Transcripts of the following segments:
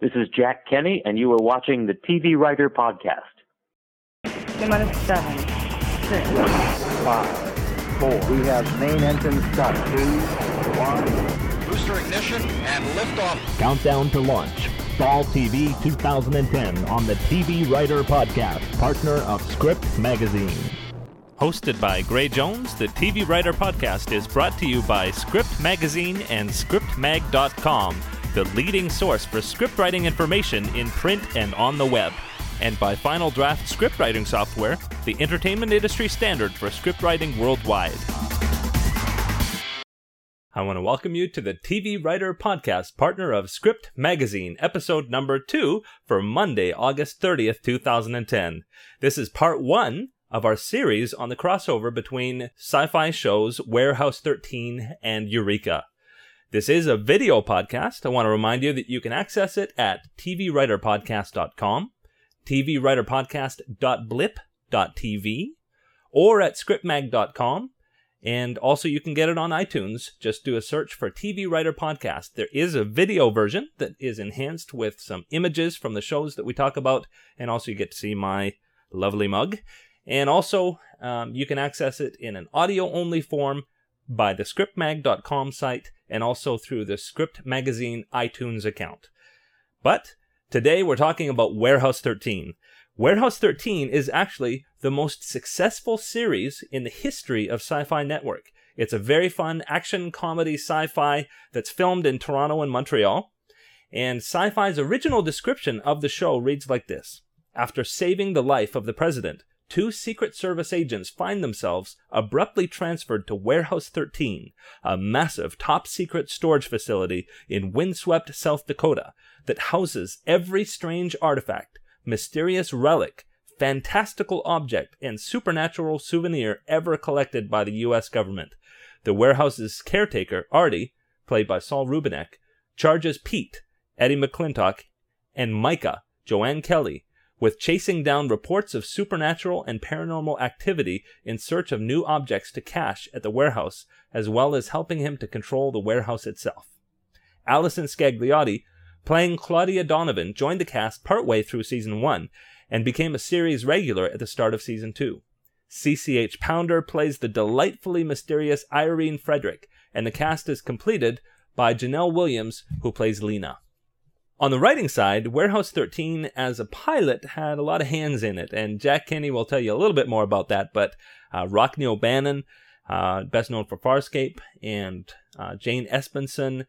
This is Jack Kenny, and you are watching the TV Writer Podcast. T minus seven, six, five, four. We have main engine start. Two, one. Booster ignition and liftoff. Countdown to launch. Fall TV 2010 on the TV Writer Podcast, partner of Script Magazine. Hosted by Gray Jones, the TV Writer Podcast is brought to you by Script Magazine and ScriptMag.com the leading source for scriptwriting information in print and on the web, and by Final Draft scriptwriting software, the entertainment industry standard for scriptwriting worldwide. I want to welcome you to the TV Writer Podcast, partner of Script Magazine, episode number two for Monday, August 30th, 2010. This is part one of our series on the crossover between sci fi shows Warehouse 13 and Eureka. This is a video podcast. I want to remind you that you can access it at tvwriterpodcast.com, tvwriterpodcast.blip.tv, or at scriptmag.com. And also, you can get it on iTunes. Just do a search for TV Writer Podcast. There is a video version that is enhanced with some images from the shows that we talk about, and also you get to see my lovely mug. And also, um, you can access it in an audio only form by the scriptmag.com site and also through the Script Magazine iTunes account. But today we're talking about Warehouse 13. Warehouse 13 is actually the most successful series in the history of Sci Fi Network. It's a very fun action comedy sci fi that's filmed in Toronto and Montreal. And Sci Fi's original description of the show reads like this After saving the life of the president, two Secret Service agents find themselves abruptly transferred to Warehouse 13, a massive top secret storage facility in windswept South Dakota that houses every strange artifact, mysterious relic, fantastical object, and supernatural souvenir ever collected by the U.S. government. The warehouse's caretaker, Artie, played by Saul Rubinek, charges Pete, Eddie McClintock, and Myka, Joanne Kelly, with chasing down reports of supernatural and paranormal activity in search of new objects to cache at the warehouse, as well as helping him to control the warehouse itself. Allison Scagliotti, playing Claudia Donovan, joined the cast partway through season 1 and became a series regular at the start of season 2. CCH Pounder plays the delightfully mysterious Irene Frederic, and the cast is completed by Genelle Williams, who plays Lena. On the writing side, Warehouse 13 as a pilot had a lot of hands in it, and Jack Kenny will tell you a little bit more about that. But uh, Rockne O'Bannon, uh, best known for Farscape, and uh, Jane Espenson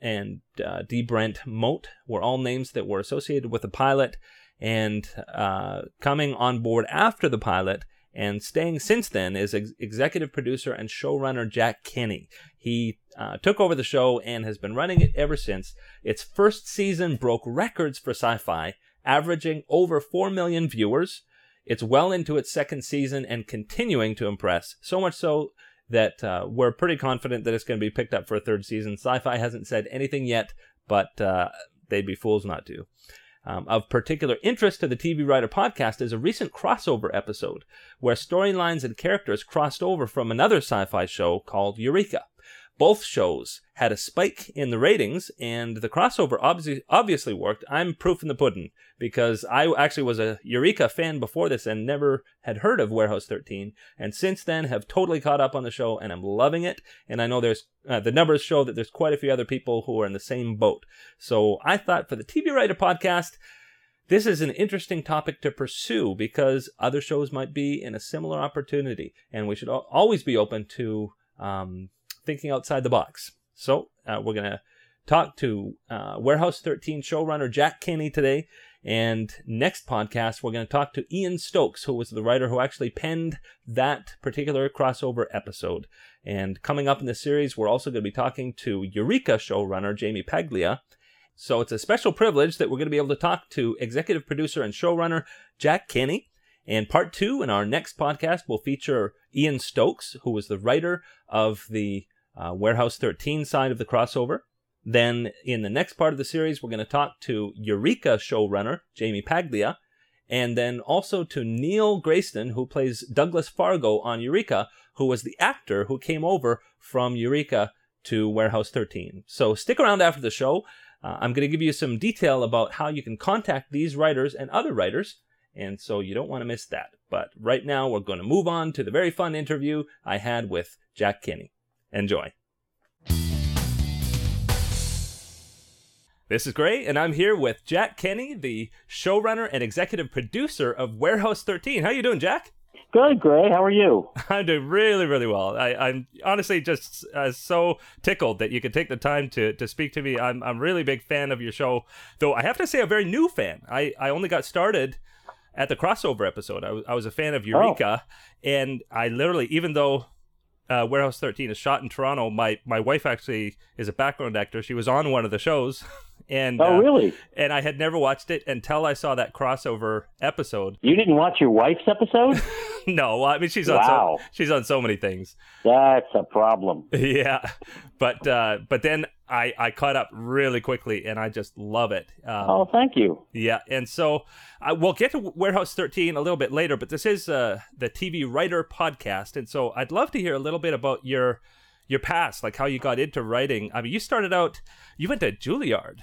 and uh, D. Brent Mote were all names that were associated with the pilot. And uh, coming on board after the pilot and staying since then is ex- executive producer and showrunner Jack Kenny. He uh, took over the show and has been running it ever since. Its first season broke records for sci fi, averaging over 4 million viewers. It's well into its second season and continuing to impress, so much so that uh, we're pretty confident that it's going to be picked up for a third season. Sci fi hasn't said anything yet, but uh, they'd be fools not to. Um, of particular interest to the TV Writer podcast is a recent crossover episode where storylines and characters crossed over from another sci fi show called Eureka. Both shows had a spike in the ratings, and the crossover obviously, obviously worked. I'm proof in the pudding because I actually was a Eureka fan before this and never had heard of Warehouse 13, and since then have totally caught up on the show and I'm loving it. And I know there's uh, the numbers show that there's quite a few other people who are in the same boat. So I thought for the TV Writer podcast, this is an interesting topic to pursue because other shows might be in a similar opportunity, and we should always be open to um, thinking outside the box. So uh, we're going to talk to uh, Warehouse 13 showrunner Jack Kenny today. And next podcast, we're going to talk to Ian Stokes, who was the writer who actually penned that particular crossover episode. And coming up in the series, we're also going to be talking to Eureka showrunner Jaime Paglia. So it's a special privilege that we're going to be able to talk to executive producer and showrunner Jack Kenny. And part two in our next podcast will feature Ian Stokes, who was the writer of the uh, Warehouse 13 side of the crossover. Then in the next part of the series, we're going to talk to Eureka showrunner Jaime Paglia, and then also to Neil Grayston, who plays Douglas Fargo on Eureka, who was the actor who came over from Eureka to Warehouse 13. So stick around after the show. Uh, I'm going to give you some detail about how you can contact these writers and other writers, and so you don't want to miss that. But right now, we're going to move on to the very fun interview I had with Jack Kenny. Enjoy. This is great, and I'm here with Jack Kenny, the showrunner and executive producer of Warehouse 13. How you doing, Jack? Good, Gray. How are you? I'm doing really, really well. I, I'm honestly just uh, so tickled that you could take the time to, to speak to me. I'm I'm really big fan of your show, though I have to say a very new fan. I, I only got started at the crossover episode. I was, I was a fan of Eureka, and I literally, even though uh, Warehouse 13 is shot in Toronto, my my wife actually is a background actor. She was on one of the shows. And Oh, uh, really? And I had never watched it until I saw that crossover episode. You didn't watch your wife's episode? no, I mean she's on Wow. so she's on so many things. That's a problem. Yeah, but uh, but then I I caught up really quickly, and I just love it. Um, Oh, thank you. Yeah, and so uh, we'll get to Warehouse 13 a little bit later, but this is uh, the TV Writer podcast, and so I'd love to hear a little bit about your your past, like how you got into writing. I mean, you started out, you went to Juilliard.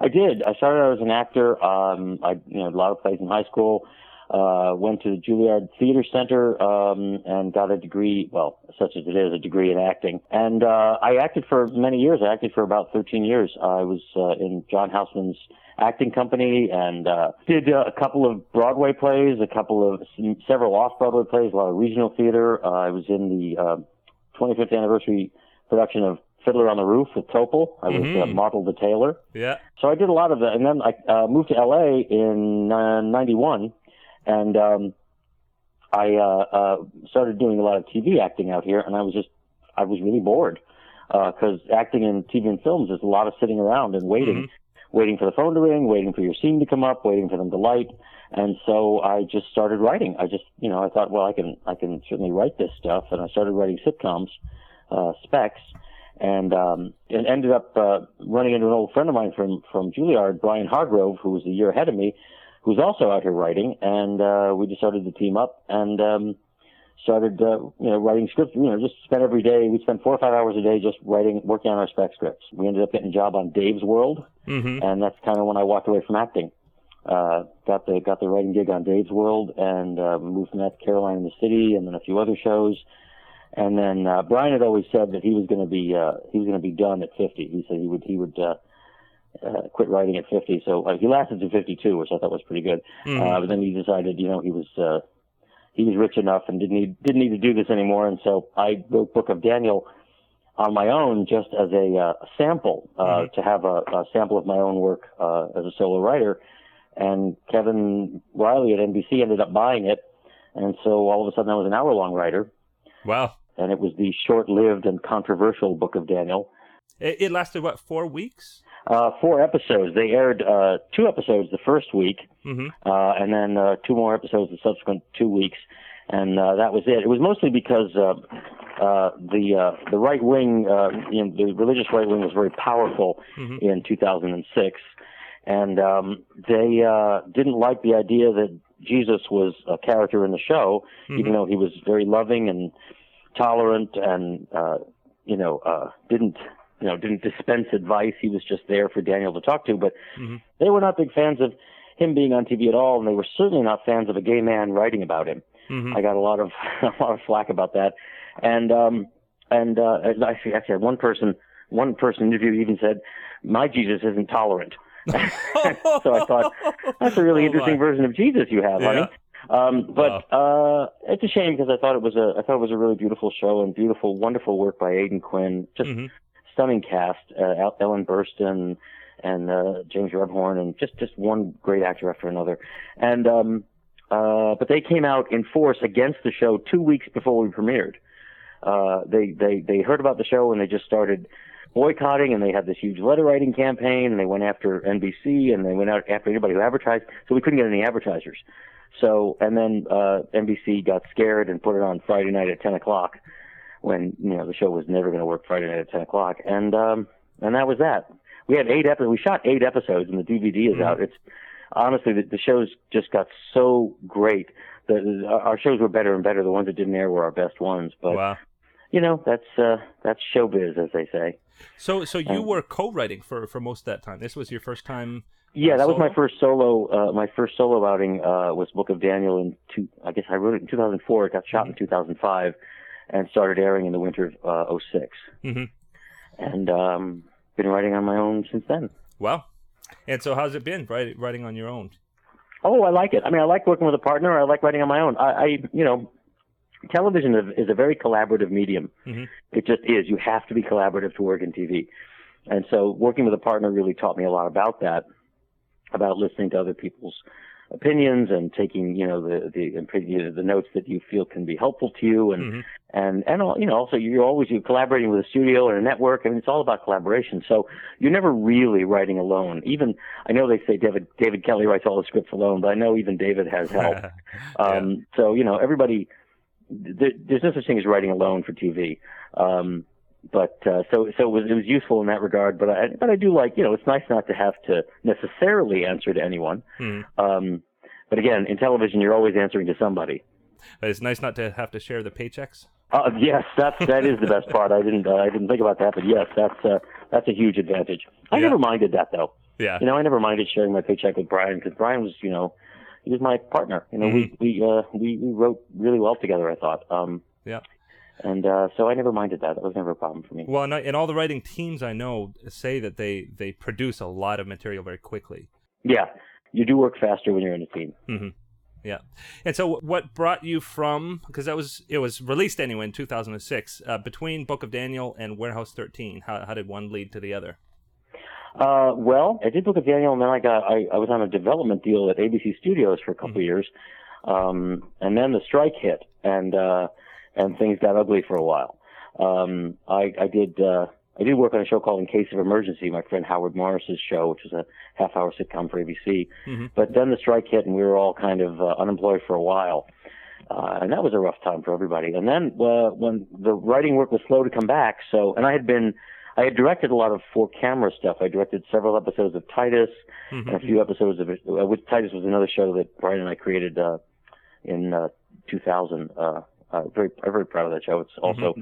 I did. I started out as an actor. Um, I you know a lot of plays in high school. Uh, went to the Juilliard Theater Center um, and got a degree, well, such as it is, a degree in acting. And uh, I acted for many years. I acted for about 13 years. I was uh, in John Houseman's acting company and uh, did uh, a couple of Broadway plays, a couple of several off-Broadway plays, a lot of regional theater. Uh, I was in the uh, 25th anniversary production of Fiddler on the Roof with Topol. I was uh, Mhm. Motel the Tailor. Yeah. So I did a lot of that, and then I uh, moved to LA in uh, '91, and um, I uh, uh, started doing a lot of TV acting out here, and I was just I was really bored because acting in TV and films is a lot of sitting around and waiting, waiting for the phone to ring, waiting for your scene to come up, waiting for them to light, and so I just started writing. I just you know I thought well I can I can certainly write this stuff, and I started writing sitcoms, uh, specs. And um, and ended up uh, running into an old friend of mine from from Juilliard, Brian Hargrove, who was a year ahead of me, who's also out here writing, and uh, we decided to team up and um, started uh, you know writing scripts. You know, just spent every day. We spent four or five hours a day just writing, working on our spec scripts. We ended up getting a job on Dave's World, Mm-hmm. and that's kind of when I walked away from acting. Uh, got the got the writing gig on Dave's World, and uh, moved from that to Caroline in the City, and then a few other shows. And then uh, Brian had always said that he was going to be uh, he was going to be done at 50. He said he would he would uh, uh, quit writing at 50. So uh, he lasted to 52, which I thought was pretty good. Uh, but then he decided, you know, he was uh, he was rich enough and didn't need didn't need to do this anymore. And so I wrote Book of Daniel on my own, just as a, uh, sample uh, to have a, a sample of my own work uh, as a solo writer. And Kevin Reilly at NBC ended up buying it, and so all of a sudden I was an hour long writer Wow. and it was the short-lived and controversial Book of Daniel. It, it lasted what four weeks? Uh, four episodes. They aired uh, two episodes the first week, Mm-hmm. uh, and then uh, two more episodes the subsequent two weeks, and uh, that was it. It was mostly because uh, uh, the uh, the right wing, uh, you know, the religious right wing was very powerful Mhm. in 2006, and um, they uh, didn't like the idea that Jesus was a character in the show, even though he was very loving and tolerant and uh, you know uh, didn't you know didn't dispense advice. He was just there for Daniel to talk to, but Mhm. they were not big fans of him being on TV at all, and they were certainly not fans of a gay man writing about him. Mhm. I got a lot of a lot of flack about that, and um, and uh, actually, actually, one person one person interviewed even said, "My Jesus isn't tolerant." so I thought that's a really Oh, interesting my. version of Jesus you have, honey. Um, but uh, it's a shame because I thought it was a I thought it was a really beautiful show and beautiful, wonderful work by Aidan Quinn. Just Mhm. Stunning cast, uh, Ellen Burstyn and uh, James Rebhorn, and just just one great actor after another. And um, uh, but they came out in force against the show two weeks before we premiered. Uh, they they they heard about the show and they just started boycotting, and they had this huge letter writing campaign, and they went after NBC, and they went out after anybody who advertised. So we couldn't get any advertisers. So and then uh, NBC got scared and put it on Friday night at 10 o'clock, when you know the show was never going to work Friday night at 10 o'clock, and um, and that was that. We had eight episodes. We shot eight episodes, and the DVD is out. It's honestly the, the shows just got so great. The, our shows were better and better. The ones that didn't air were our best ones. But Wow. you know that's uh, that's showbiz, as they say. So, so you Um, were co-writing for for most of that time. This was your first time. Yeah, uh, that was my first solo. Uh, my first solo outing uh, was Book of Daniel in two. I guess I wrote it in 2004. It got shot in 2005, and started airing in the winter of uh, 6 Mhm. And um, been writing on my own since then. Well, and so how's it been writing writing on your own? Oh, I like it. I mean, I like working with a partner. I like writing on my own. I, I you know, television is, a very collaborative medium. Mhm. It just is. You have to be collaborative to work in TV. And so working with a partner really taught me a lot about that, about listening to other people's opinions and taking, you know, the, the, the notes that you feel can be helpful to you. And, Mhm. and, and, all- you know, also you're always, you're collaborating with a studio and a network. I mean, it's all about collaboration. So you're never really writing alone. Even, I know they say David, David Kelley writes all the scripts alone, but I know even David has help. Um, So you know, everybody. There, there's no such thing as writing alone for TV. Um, but uh, so so it was it was useful in that regard. But I but I do like you know it's nice not to have to necessarily answer to anyone. Mhm. Um, but again, in television, you're always answering to somebody. But it's nice not to have to share the paychecks. Uh, yes, that's that is the best part. I didn't uh, I didn't think about that, but yes, that's uh, that's a huge advantage. I Yeah. never minded that though. Yeah. You know, I never minded sharing my paycheck with Brian because Brian was, you know, he was my partner. You know, we we uh, we we wrote really well together. I thought. Um, Yeah. And uh, so I never minded that. That was never a problem for me. Well, and, I, and all the writing teams I know say that they they produce a lot of material very quickly. Yeah, you do work faster when you're in a team. hmm Yeah. And so, what brought you from? Because that was it was released anyway in 2006. Uh, between Book of Daniel and Warehouse 13, how how did one lead to the other? Uh, well, I did Book of Daniel, and then I got I, I was on a development deal at ABC Studios for a couple of years, um, and then the strike hit, and uh, and things got ugly for a while. Um, I, I did uh, I did work on a show called In Case of Emergency, my friend Howard Morris's show, which was a half-hour sitcom for ABC. Mhm. But then the strike hit, and we were all kind of uh, unemployed for a while. Uh, and that was a rough time for everybody. And then uh, when the writing work was slow to come back, so and I had been, I had directed a lot of four camera stuff. I directed several episodes of Titus Mhm. and a few episodes of uh, which Titus was another show that Brian and I created uh, in uh, 2000. Uh, uh, very, I'm very proud of that show. It's also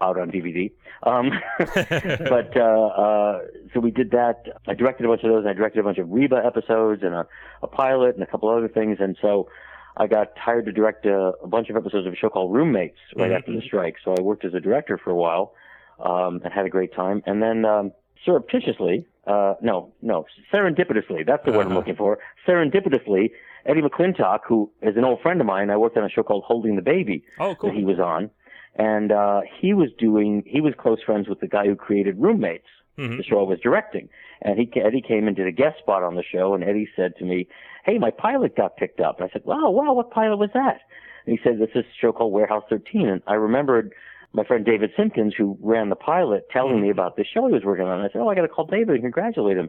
out on DVD. Um, but uh, uh, so we did that. I directed a bunch of those. And I directed a bunch of Reba episodes and a, a pilot and a couple other things. And so I got hired to direct a, a bunch of episodes of a show called Roommates right Mhm. after the strike. So I worked as a director for a while um, and had a great time. And then um, surreptitiously, uh, no, no, serendipitously, that's the word I'm Uh-huh. looking for. Serendipitously, Eddie McClintock, who is an old friend of mine, I worked on a show called Holding the Baby Oh, cool. that he was on. And uh, he was doing, he was close friends with the guy who created Roommates, Mhm. the show I was directing. And he, Eddie came and did a guest spot on the show, and Eddie said to me, "Hey, my pilot got picked up." And I said, "Wow, wow, what pilot was that?" And he said, "This is a show called Warehouse 13." And I remembered my friend David Simkins, who ran the pilot, telling me about this show he was working on. And I said, "Oh, I got to call David and congratulate him."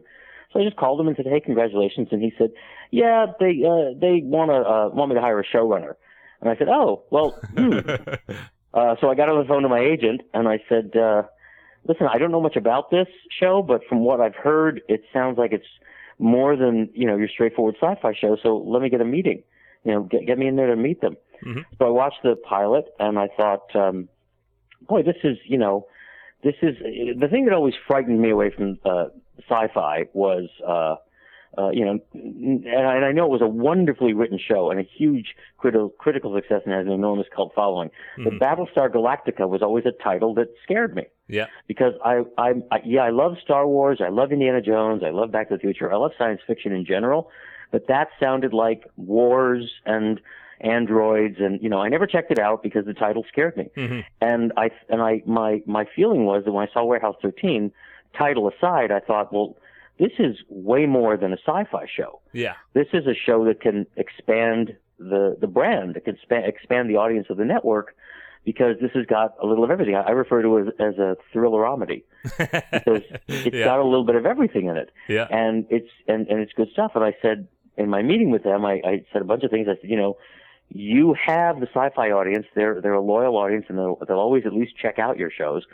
So I just called him and said, "Hey, congratulations!" And he said, "Yeah, they uh, they want to uh, want me to hire a showrunner." And I said, "Oh, well." Hmm. Uh, so I got on the phone to my agent and I said, uh, listen, I don't know much about this show, but from what I've heard, it sounds like it's more than, you know, your straightforward sci-fi show. So let me get a meeting, you know, get, get me in there to meet them. Mhm. So I watched the pilot and I thought, um, boy, this is, you know, this is the thing that always frightened me away from, uh, sci-fi was, uh, uh, you know, and I, and I know it was a wonderfully written show and a huge critical critical success and has an enormous cult following. But Mhm. Battlestar Galactica was always a title that scared me Yeah. because I, I, I, yeah, I love Star Wars, I love Indiana Jones, I love Back to the Future, I love science fiction in general, but that sounded like wars and androids, and you know, I never checked it out because the title scared me. Mhm. And I, and I, my, my feeling was that when I saw Warehouse 13, title aside, I thought, well, this is way more than a sci-fi show Yeah. this is a show that can expand the the brand, that can spa- expand the audience of the network, because this has got a little of everything. I, refer to it as, as a thrilleramedy because it's yeah. got a little bit of everything in it, yeah. and it's and and it's good stuff. And I said in my meeting with them, I, I said a bunch of things. I said, you know, you have the sci-fi audience; they're they're a loyal audience, and they'll they'll always at least check out your shows.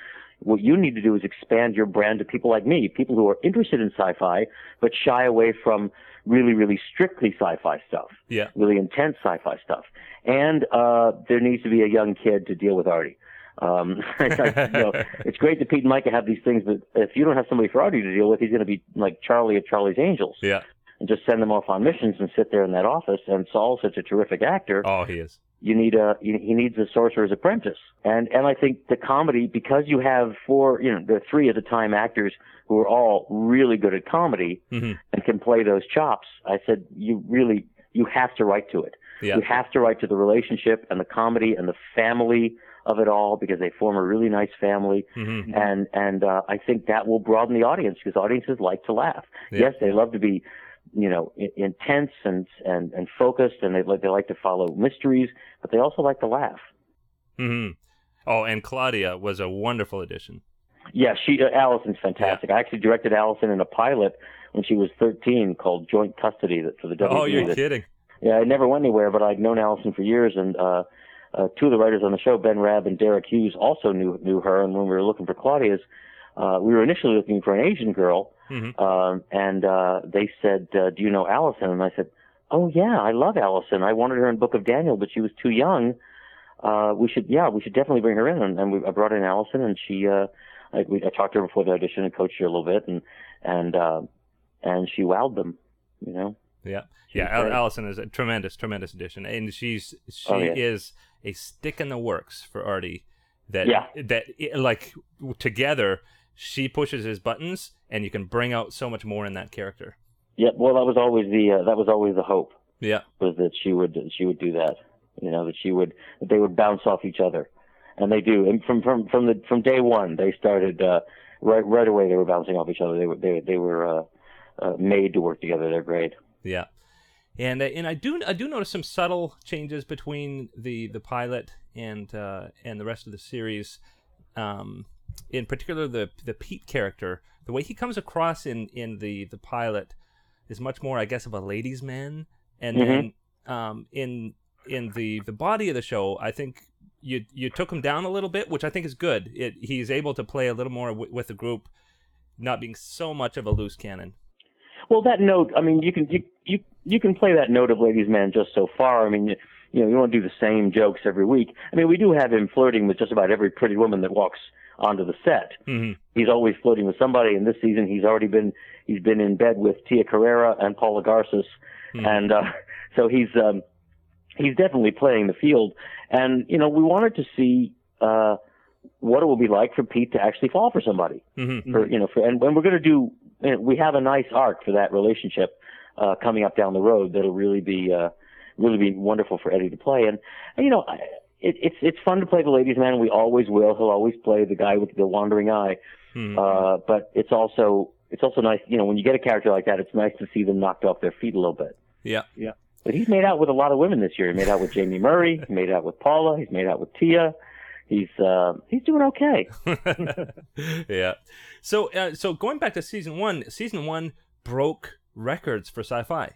What you need to do is expand your brand to people like me, people who are interested in sci-fi but shy away from really, really strictly sci-fi stuff, Yeah. really intense sci-fi stuff. And uh, there needs to be a young kid to deal with Artie. Um, you know, it's great that Pete and Myka have these things, but if you don't have somebody for Artie to deal with, he's going to be like Charlie of Charlie's Angels Yeah. and just send them off on missions and sit there in that office. And Saul's such a terrific actor. Oh, he is. You need a you, he needs a sorcerer's apprentice. And and I think the comedy because you have four you know the three at the time actors who are all really good at comedy hmm and can play those chops. I said you really you have to write to it. Yeah. You have to write to the relationship and the comedy and the family of it all because they form a really nice family. hmm And and uh, I think that will broaden the audience because audiences like to laugh. Yeah. Yes, they love to be, you know, intense and and and focused, and they like they like to follow mysteries, but they also like to laugh. hmm Oh, and Claudia was a wonderful addition. Yeah, she uh, Allison's fantastic. I actually directed Allison in a pilot when she was 13 called Joint Custody that for the WWE. Oh, you're that- kidding. Yeah, I never went anywhere, but I'd known Allison for years, and uh, uh, two of the writers on the show, Ben Raab and Deric Hughes, also knew knew her. And when we were looking for Claudia's, uh, we were initially looking for an Asian girl, Mhm. um, and uh, they said, uh, "Do you know Allison?" And I said, "Oh yeah, I love Allison. I wanted her in Book of Daniel, but she was too young. Uh, we should, yeah, we should definitely bring her in." And, and we, I brought in Allison, and she, uh, I, we, I talked to her before the audition and coached her a little bit, and and uh, and she wowed them, you know. Yeah, yeah. Al- Allison is a tremendous, tremendous addition, and she's she Oh, yeah. is a stick in the works for Artie. That Yeah. that like together she pushes his buttons, and you can bring out so much more in that character. Yeah, well, that was always the uh, that was always the hope. Yeah, was that she would she would do that. You know that she would that they would bounce off each other, and they do. And from from from the from day one, they started uh, right right away. They were bouncing off each other. They were they they were uh, uh, made to work together. They're great. yeah. And uh, and I do I do notice some subtle changes between the the pilot and uh, and the rest of the series. Um, in particular, the the Pete character, the way he comes across in in the the pilot is much more, I guess, of a ladies' man, and Mhm. then um, in in the the body of the show, I think you you took him down a little bit, which I think is good. It, he's able to play a little more w- with the group, not being so much of a loose cannon. Well, that note. I mean, you can you you you can play that note of ladies' man just so far. I mean, you, you know, you don't do the same jokes every week. I mean, we do have him flirting with just about every pretty woman that walks onto the set. hmm he's always flirting with somebody. And this season, he's already been he's been in bed with Tia Carrere and Paula Garces, Hmm. and uh, so he's um, he's definitely playing the field. And you know, we wanted to see uh, what it will be like for Pete to actually fall for somebody. hmm For you know, for and when we're going to do, you know, we have a nice arc for that relationship uh, coming up down the road that'll really be uh, really be wonderful for Eddie to play. And, and you know, I, it, it's it's fun to play the ladies' man. We always will. He'll always play the guy with the wandering eye. hmm Uh, but it's also it's also nice, you know, when you get a character like that, it's nice to see them knocked off their feet a little bit. Yeah. Yeah. But he's made out with a lot of women this year. He made out with Jaime Murray. He made out with Paula. He's made out with Tia. He's uh, he's doing okay. yeah. So uh, so going back to season one, season one broke records for sci-fi.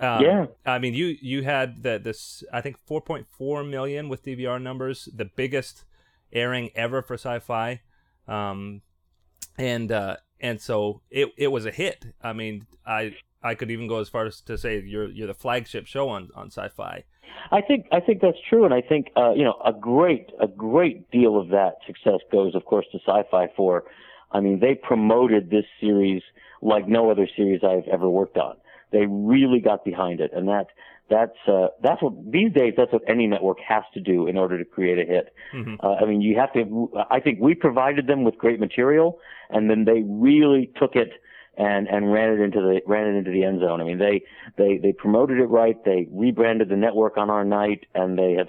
Um, Yeah. I mean, you you had the this I think 4.4 million with DVR numbers, the biggest airing ever for sci-fi, um, and uh, and so it it was a hit. I mean, I I could even go as far as to say you're you're the flagship show on on sci-fi. I think I think that's true, and I think uh, you know a great a great deal of that success goes, of course, to Sci-Fi. For, I mean, they promoted this series like no other series I've ever worked on. They really got behind it, and that that's uh, that's what these days that's what any network has to do in order to create a hit. Mhm. Uh, I mean, you have to. I think we provided them with great material, and then they really took it and and ran it into the ran it into the end zone. I mean, they they they promoted it right. They rebranded the network on our night, and they have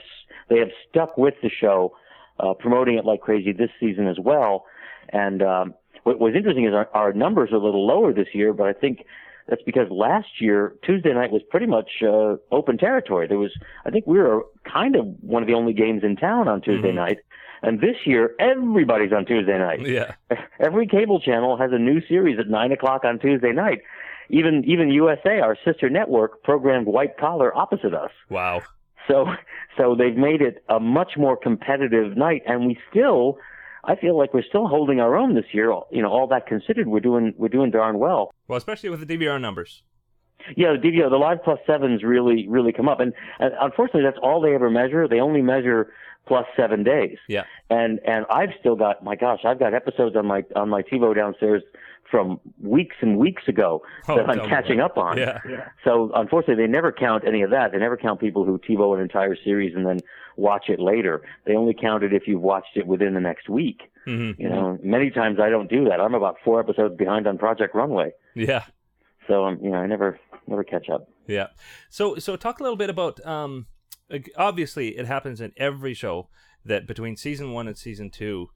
they have stuck with the show, uh, promoting it like crazy this season as well. And um, what was interesting is our, our numbers are a little lower this year, but I think that's because last year Tuesday night was pretty much uh, open territory. There was, I think, we were kind of one of the only games in town on Tuesday Mhm. night, and this year everybody's on Tuesday night. Yeah. Every cable channel has a new series at nine o'clock on Tuesday night. Even even USA, our sister network, programmed White Collar opposite us. Wow. So so they've made it a much more competitive night, and we still, I feel like we're still holding our own this year. You know, all that considered, we're doing we're doing darn well. Well, especially with the DVR numbers. Yeah, the DVR, the Live Plus Sevens really, really come up, and, and unfortunately, that's all they ever measure. They only measure plus seven days. Yeah. And and I've still got my gosh, I've got episodes on my on my TiVo downstairs from weeks and weeks ago Oh, that I'm catching up on. Yeah. yeah. So unfortunately, they never count any of that. They never count people who TiVo an entire series and then watch it later. They only count it if you've watched it within the next week. hmm You know, many times I don't do that. I'm about four episodes behind on Project Runway, Yeah. so um, you know, I never never catch up. Yeah. So so talk a little bit about um obviously it happens in every show that between season 1 and season 2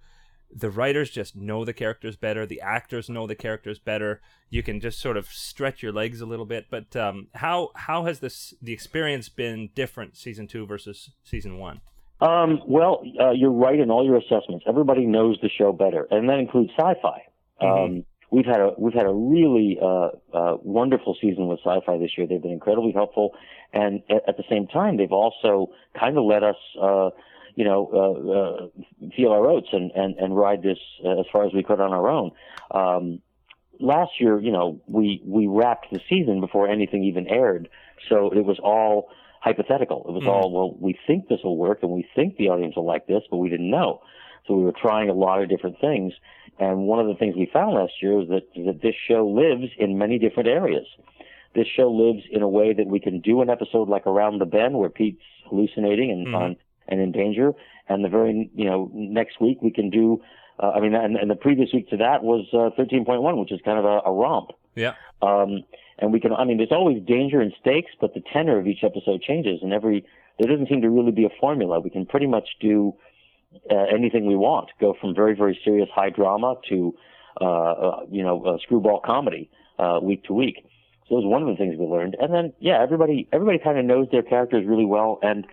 the writers just know the characters better, the actors know the characters better. You can just sort of stretch your legs a little bit, but um how how has this the experience been different season 2 versus season 1? Um, well, uh, you're right in all your assessments. Everybody knows the show better, and that includes sci-fi. Um, we've had a we've had a really uh, uh, wonderful season with sci-fi this year. They've been incredibly helpful, and at, at the same time, they've also kind of let us, uh, you know, uh, uh, feel our oats and and and ride this uh, as far as we could on our own. Um, last year, you know, we we wrapped the season before anything even aired, so it was all hypothetical. It was Mhm. all, well, we think this will work and we think the audience will like this, but we didn't know. So we were trying a lot of different things. And one of the things we found last year was that, that this show lives in many different areas. This show lives in a way that we can do an episode like Around the Bend where Pete's hallucinating and Mhm. on and in danger. And the very, you know, next week we can do, uh, I mean, and, and the previous week to that was uh, 13.1, which is kind of a, a romp. Yeah. Um, and we can, I mean, there's always danger and stakes, but the tenor of each episode changes, and every there doesn't seem to really be a formula. We can pretty much do uh, anything we want. Go from very very serious high drama to, uh, uh, you know, screwball comedy uh, week to week. So that was one of the things we learned. And then yeah, everybody everybody kind of knows their characters really well, and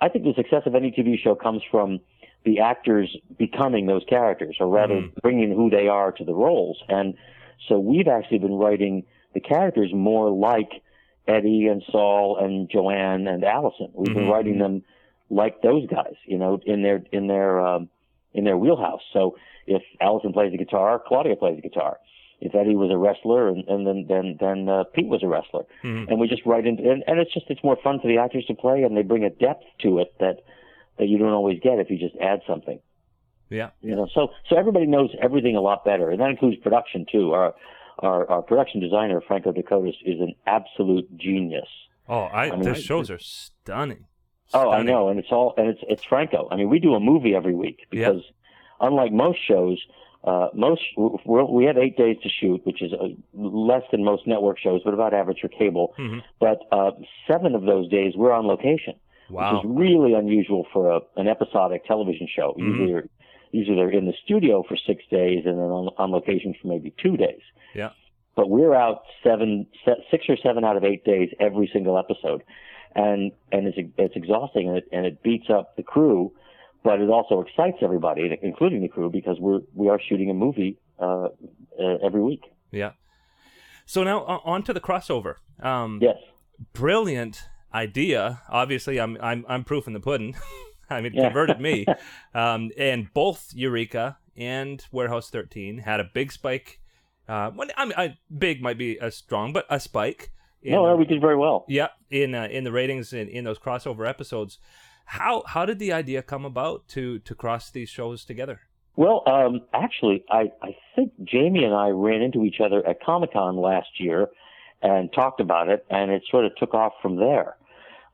I think the success of any TV show comes from the actors becoming those characters, or rather Mhm. bringing who they are to the roles. And so we've actually been writing the characters more like Eddie and Saul and Joanne and Allison. We've been Mhm. writing them like those guys, you know, in their in their um, in their wheelhouse. So if Allison plays the guitar, Claudia plays the guitar. If Eddie was a wrestler, and, and then then then uh, Pete was a wrestler, Mhm. and we just write into and, and it's just it's more fun for the actors to play, and they bring a depth to it that that you don't always get if you just add something. Yeah. You know, so so everybody knows everything a lot better, and that includes production too. Our our, our production designer Franco De Cotiis is an absolute genius. Oh, I, I mean, the I- shows are stunning. Oh, I know, and it's all and it's it's Franco. I mean, we do a movie every week because unlike most shows, uh, most we're, we have eight days to shoot, which is uh, less than most network shows, but about average for cable. Mhm. But uh, seven of those days we're on location, Wow. which is really unusual for a, an episodic television show. Mhm. Usually, they're, usually they're in the studio for six days and then on, on location for maybe two days. Yeah. But we're out seven, se- six or seven out of eight days every single episode, and and it's it's exhausting and it and it beats up the crew, but it also excites everybody, including the crew, because we're we are shooting a movie uh, uh, every week. Yeah. So now on to the crossover. Um, Yes. Brilliant idea. Obviously, I'm I'm I'm proof in the pudding. I mean, it Yeah. converted me. um, and both Eureka and Warehouse 13 had a big spike. Uh, when, I mean, I, big might be a strong, but a spike. In, No, no, we did very well. yeah, in uh, in the ratings in, in those crossover episodes. How how did the idea come about to to cross these shows together? Well, um, actually, I, I think Jaime and I ran into each other at Comic Con last year and talked about it, and it sort of took off from there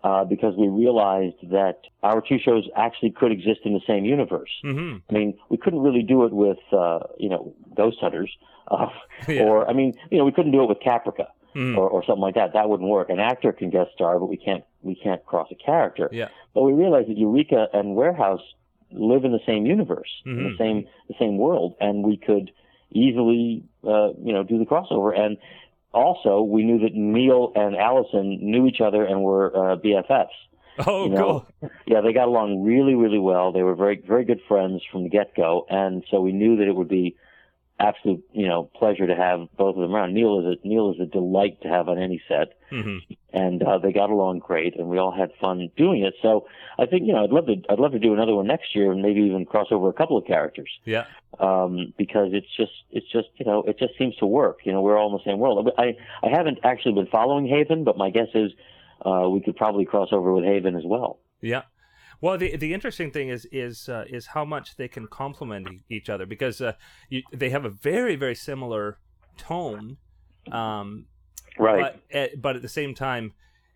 uh, because we realized that our two shows actually could exist in the same universe. Mm-hmm. I mean, we couldn't really do it with, uh, you know, Ghost Hunters, uh, Yeah. or I mean, you know, we couldn't do it with Caprica Mhm. or, or something like that. That wouldn't work. An actor can guest star, but we can't we can't cross a character. Yeah. But we realized that Eureka and Warehouse live in the same universe, in Mhm. the same the same world, and we could easily, uh, you know, do the crossover. And also, we knew that Neil and Allison knew each other and were uh, BFFs. Oh, you know, cool. Yeah, they got along really, really well. They were very, very good friends from the get go, and so we knew that it would be absolute, you know, pleasure to have both of them around. Neil is a Neil is a delight to have on any set hmm and uh, they got along great, and we all had fun doing it. So I think you know I'd love to I'd love to do another one next year, and maybe even cross over a couple of characters Yeah. um, because it's just it's just you know it just seems to work. You know we're all in the same world. I I haven't actually been following Haven, but my guess is uh, we could probably cross over with Haven as well. Yeah. Well, the the interesting thing is is uh, is how much they can complement e- each other because uh, you, they have a very very similar tone, um, Right. but at, but at the same time,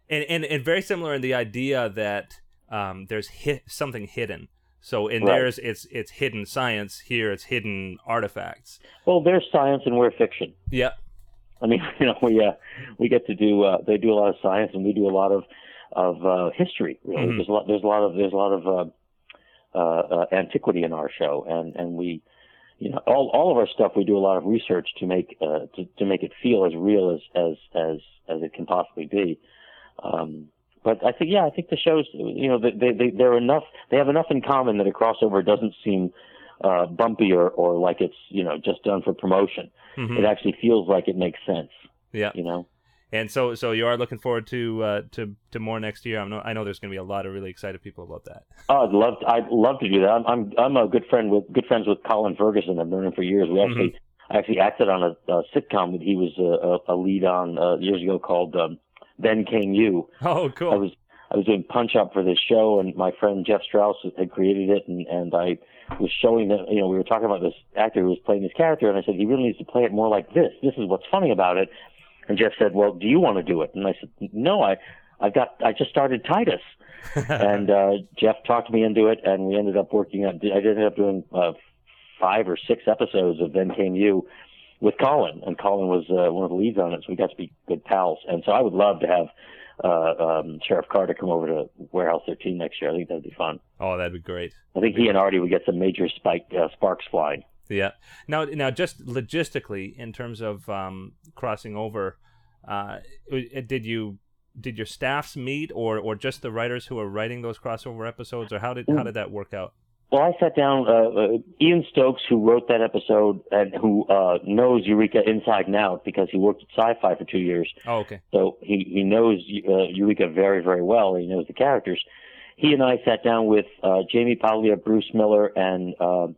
and, and and very similar in the idea that um, there's hit something hidden. So in Right. theirs, it's it's hidden science. Here, it's hidden artifacts. well, there's science and we're fiction. Yeah, I mean, you know, we uh, we get to do uh, they do a lot of science and we do a lot of of uh, history. Really, Mhm. there's a lot there's a lot of there's a lot of uh, uh, uh, antiquity in our show, and and we, you know, all all of our stuff we do a lot of research to make uh, to to make it feel as real as as as as it can possibly be. Um, but I think yeah, I think the shows you know they they they're enough they have enough in common that a crossover doesn't seem uh, bumpy or or like it's you know just done for promotion. Mhm. It actually feels like it makes sense yeah. you know. And so so you are looking forward to uh, to to more next year. I know I know there's going to be a lot of really excited people about that. Oh, I'd love to, I'd love to do that. I'm I'm I'm a good friend with good friends with Colin Ferguson. I've known him for years. We actually I actually acted on a, a sitcom that he was a, a, a lead on uh, years ago called um, Then Came You. Oh, cool. I was I was doing punch up for this show, and my friend Jeff Strauss had created it, and and I was showing that you know we were talking about this actor who was playing this character, and I said he really needs to play it more like this. This is what's funny about it. And Jeff said, "Well, do you want to do it?" And I said, "No, I I've got I just started Titus." and uh, Jeff talked me into it, and we ended up working on. I ended up doing uh, five or six episodes of Then Came You with Colin, and Colin was uh, one of the leads on it, so we got to be good pals. And so I would love to have uh, um, Sheriff Carter come over to Warehouse 13 next year. I think that'd be fun. oh, that'd be great. I think he and Artie would get some major spike uh, sparks flying. Yeah. Now, now, just logistically, in terms of um, crossing over, uh, did you did your staffs meet, or or just the writers who are writing those crossover episodes, or how did how did that work out? Well, I sat down. Uh, uh, Ian Stokes, who wrote that episode and who uh, knows Eureka inside and out because he worked at Sci-Fi for two years, Oh, okay. so he he knows uh, Eureka very very well. He knows the characters. He and I sat down with uh, Jaime Paglia, Bruce Miller, and uh,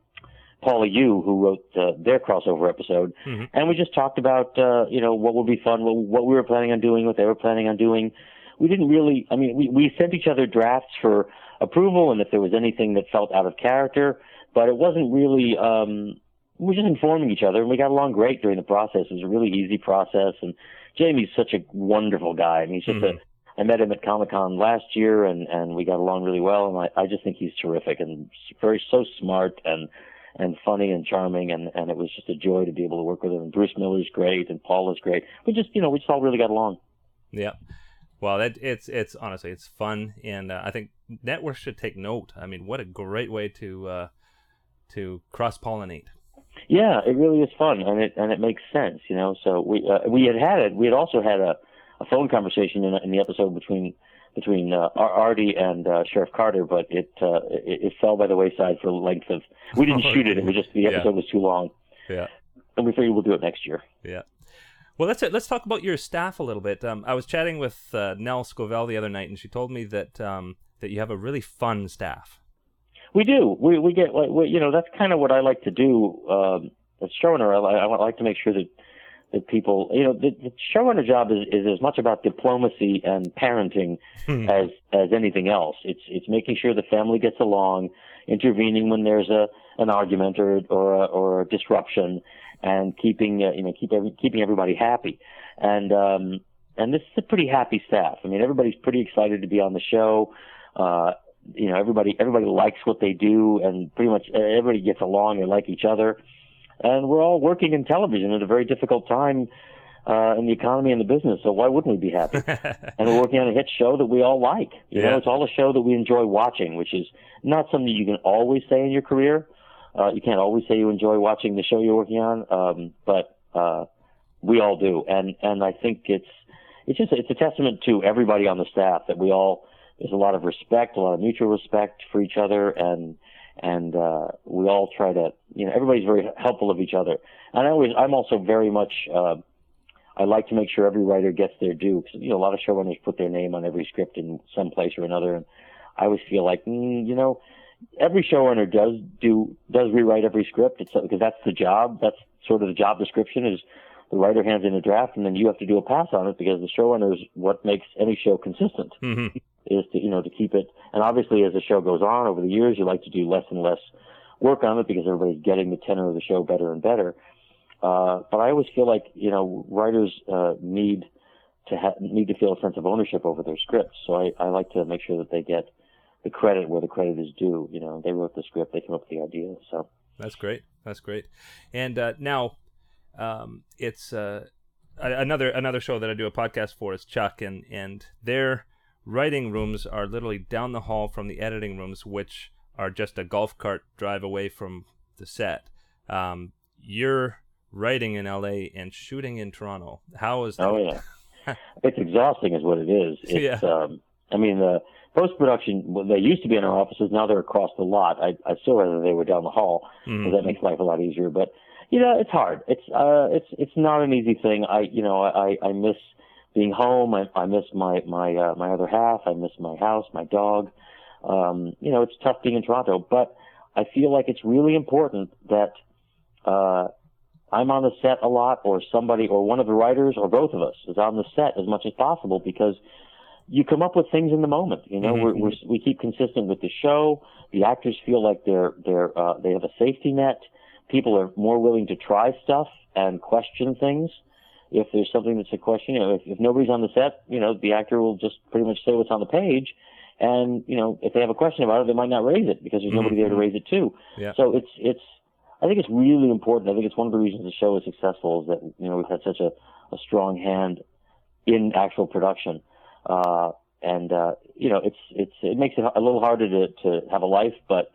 Paula Yoo, who wrote uh, their crossover episode, Mhm. and we just talked about uh, you know what would be fun, what, what we were planning on doing, what they were planning on doing. We didn't really. I mean, we we sent each other drafts for approval, and if there was anything that felt out of character, but it wasn't really. Um, we were just informing each other, and we got along great during the process. It was a really easy process, and Jaime's such a wonderful guy. and he's just Mhm. a. I met him at Comic Con last year, and and we got along really well. And I I just think he's terrific and very so smart and and funny and charming, and and it was just a joy to be able to work with him. And Bruce Miller's great, and Paul is great. We just you know we just all really got along. Yeah. Well, that it's it's honestly it's fun, and uh, I think networks should take note. I mean, what a great way to uh, to cross pollinate. Yeah, it really is fun, and it and it makes sense, you know. So we uh, we had had it. We had also had a, a phone conversation in, in the episode between between uh, Artie and uh, Sheriff Carter, but it, uh, it it fell by the wayside for length of. We didn't shoot it. It was just the Yeah. episode was too long, Yeah. and we figured we'll do it next year. Yeah. Well, let's let's talk about your staff a little bit. Um, I was chatting with uh, Nell Scovell the other night, and she told me that um, that you have a really fun staff. We do. We we get like we, you know that's kind of what I like to do. Um, as showrunner, I, I like to make sure that that people you know the, the showrunner job is, is as much about diplomacy and parenting as as anything else. It's it's making sure the family gets along, intervening when there's a an argument or or a, or a disruption, and keeping uh, you know keep every, keeping everybody happy. And um, and this is a pretty happy staff. I mean, everybody's pretty excited to be on the show. Uh, you know, everybody everybody likes what they do, and pretty much everybody gets along. and like each other, and we're all working in television at a very difficult time uh, in the economy and the business. So why wouldn't we be happy? and we're working on a hit show that we all like. You Yeah. know, it's all a show that we enjoy watching, which is not something you can always say in your career. Uh, you can't always say you enjoy watching the show you're working on, um, but uh, we all do, and and I think it's it's just it's a testament to everybody on the staff that we all there's a lot of respect, a lot of mutual respect for each other, and and uh, we all try to you know everybody's very helpful of each other. And I always I'm also very much uh, I like to make sure every writer gets their due because you know a lot of showrunners put their name on every script in some place or another, and I always feel like mm, you know every showrunner does do does rewrite every script. It's because that's the job. That's sort of the job description is the writer hands in a draft and then you have to do a pass on it because the showrunner is what makes any show consistent. Hmm is to you know to keep it. And obviously, as the show goes on over the years, you like to do less and less work on it because everybody's getting the tenor of the show better and better. Uh, but I always feel like you know writers uh, need to ha- need to feel a sense of ownership over their scripts. So I, I like to make sure that they get the credit where the credit is due. You know, they wrote the script, they came up with the idea. So That's great. That's great. And uh, now, um, it's uh, another another show that I do a podcast for is Chuck, and and their writing rooms are literally down the hall from the editing rooms, which are just a golf cart drive away from the set. Um, you're writing in L.A. and shooting in Toronto. How is that? Oh yeah, it's exhausting, is what it is. It's, Yeah. um, I mean, the post production. Well, they used to be in our offices. Now they're across the lot. I I still rather they were down the hall because Mhm. that makes life a lot easier. But you know, it's hard. It's uh, it's it's not an easy thing. I you know, I I miss being home. I I miss my my uh, my other half. I miss my house, my dog. Um, you know, it's tough being in Toronto, but I feel like it's really important that uh, I'm on the set a lot, or somebody, or one of the writers, or both of us is on the set as much as possible because you come up with things in the moment. You know, Mhm. we're, we're, we keep consistent with the show. The actors feel like they're they're uh, they have a safety net. People are more willing to try stuff and question things. If there's something that's a question, you know, if, if nobody's on the set, you know, the actor will just pretty much say what's on the page. And, you know, if they have a question about it, they might not raise it because there's nobody there to raise it too. Yeah. So it's, it's, I think it's really important. I think it's one of the reasons the show is successful is that, you know, we've had such a, a strong hand in actual production. Uh, and, uh, you know, it's, it's, it makes it a little harder to, to have a life, but,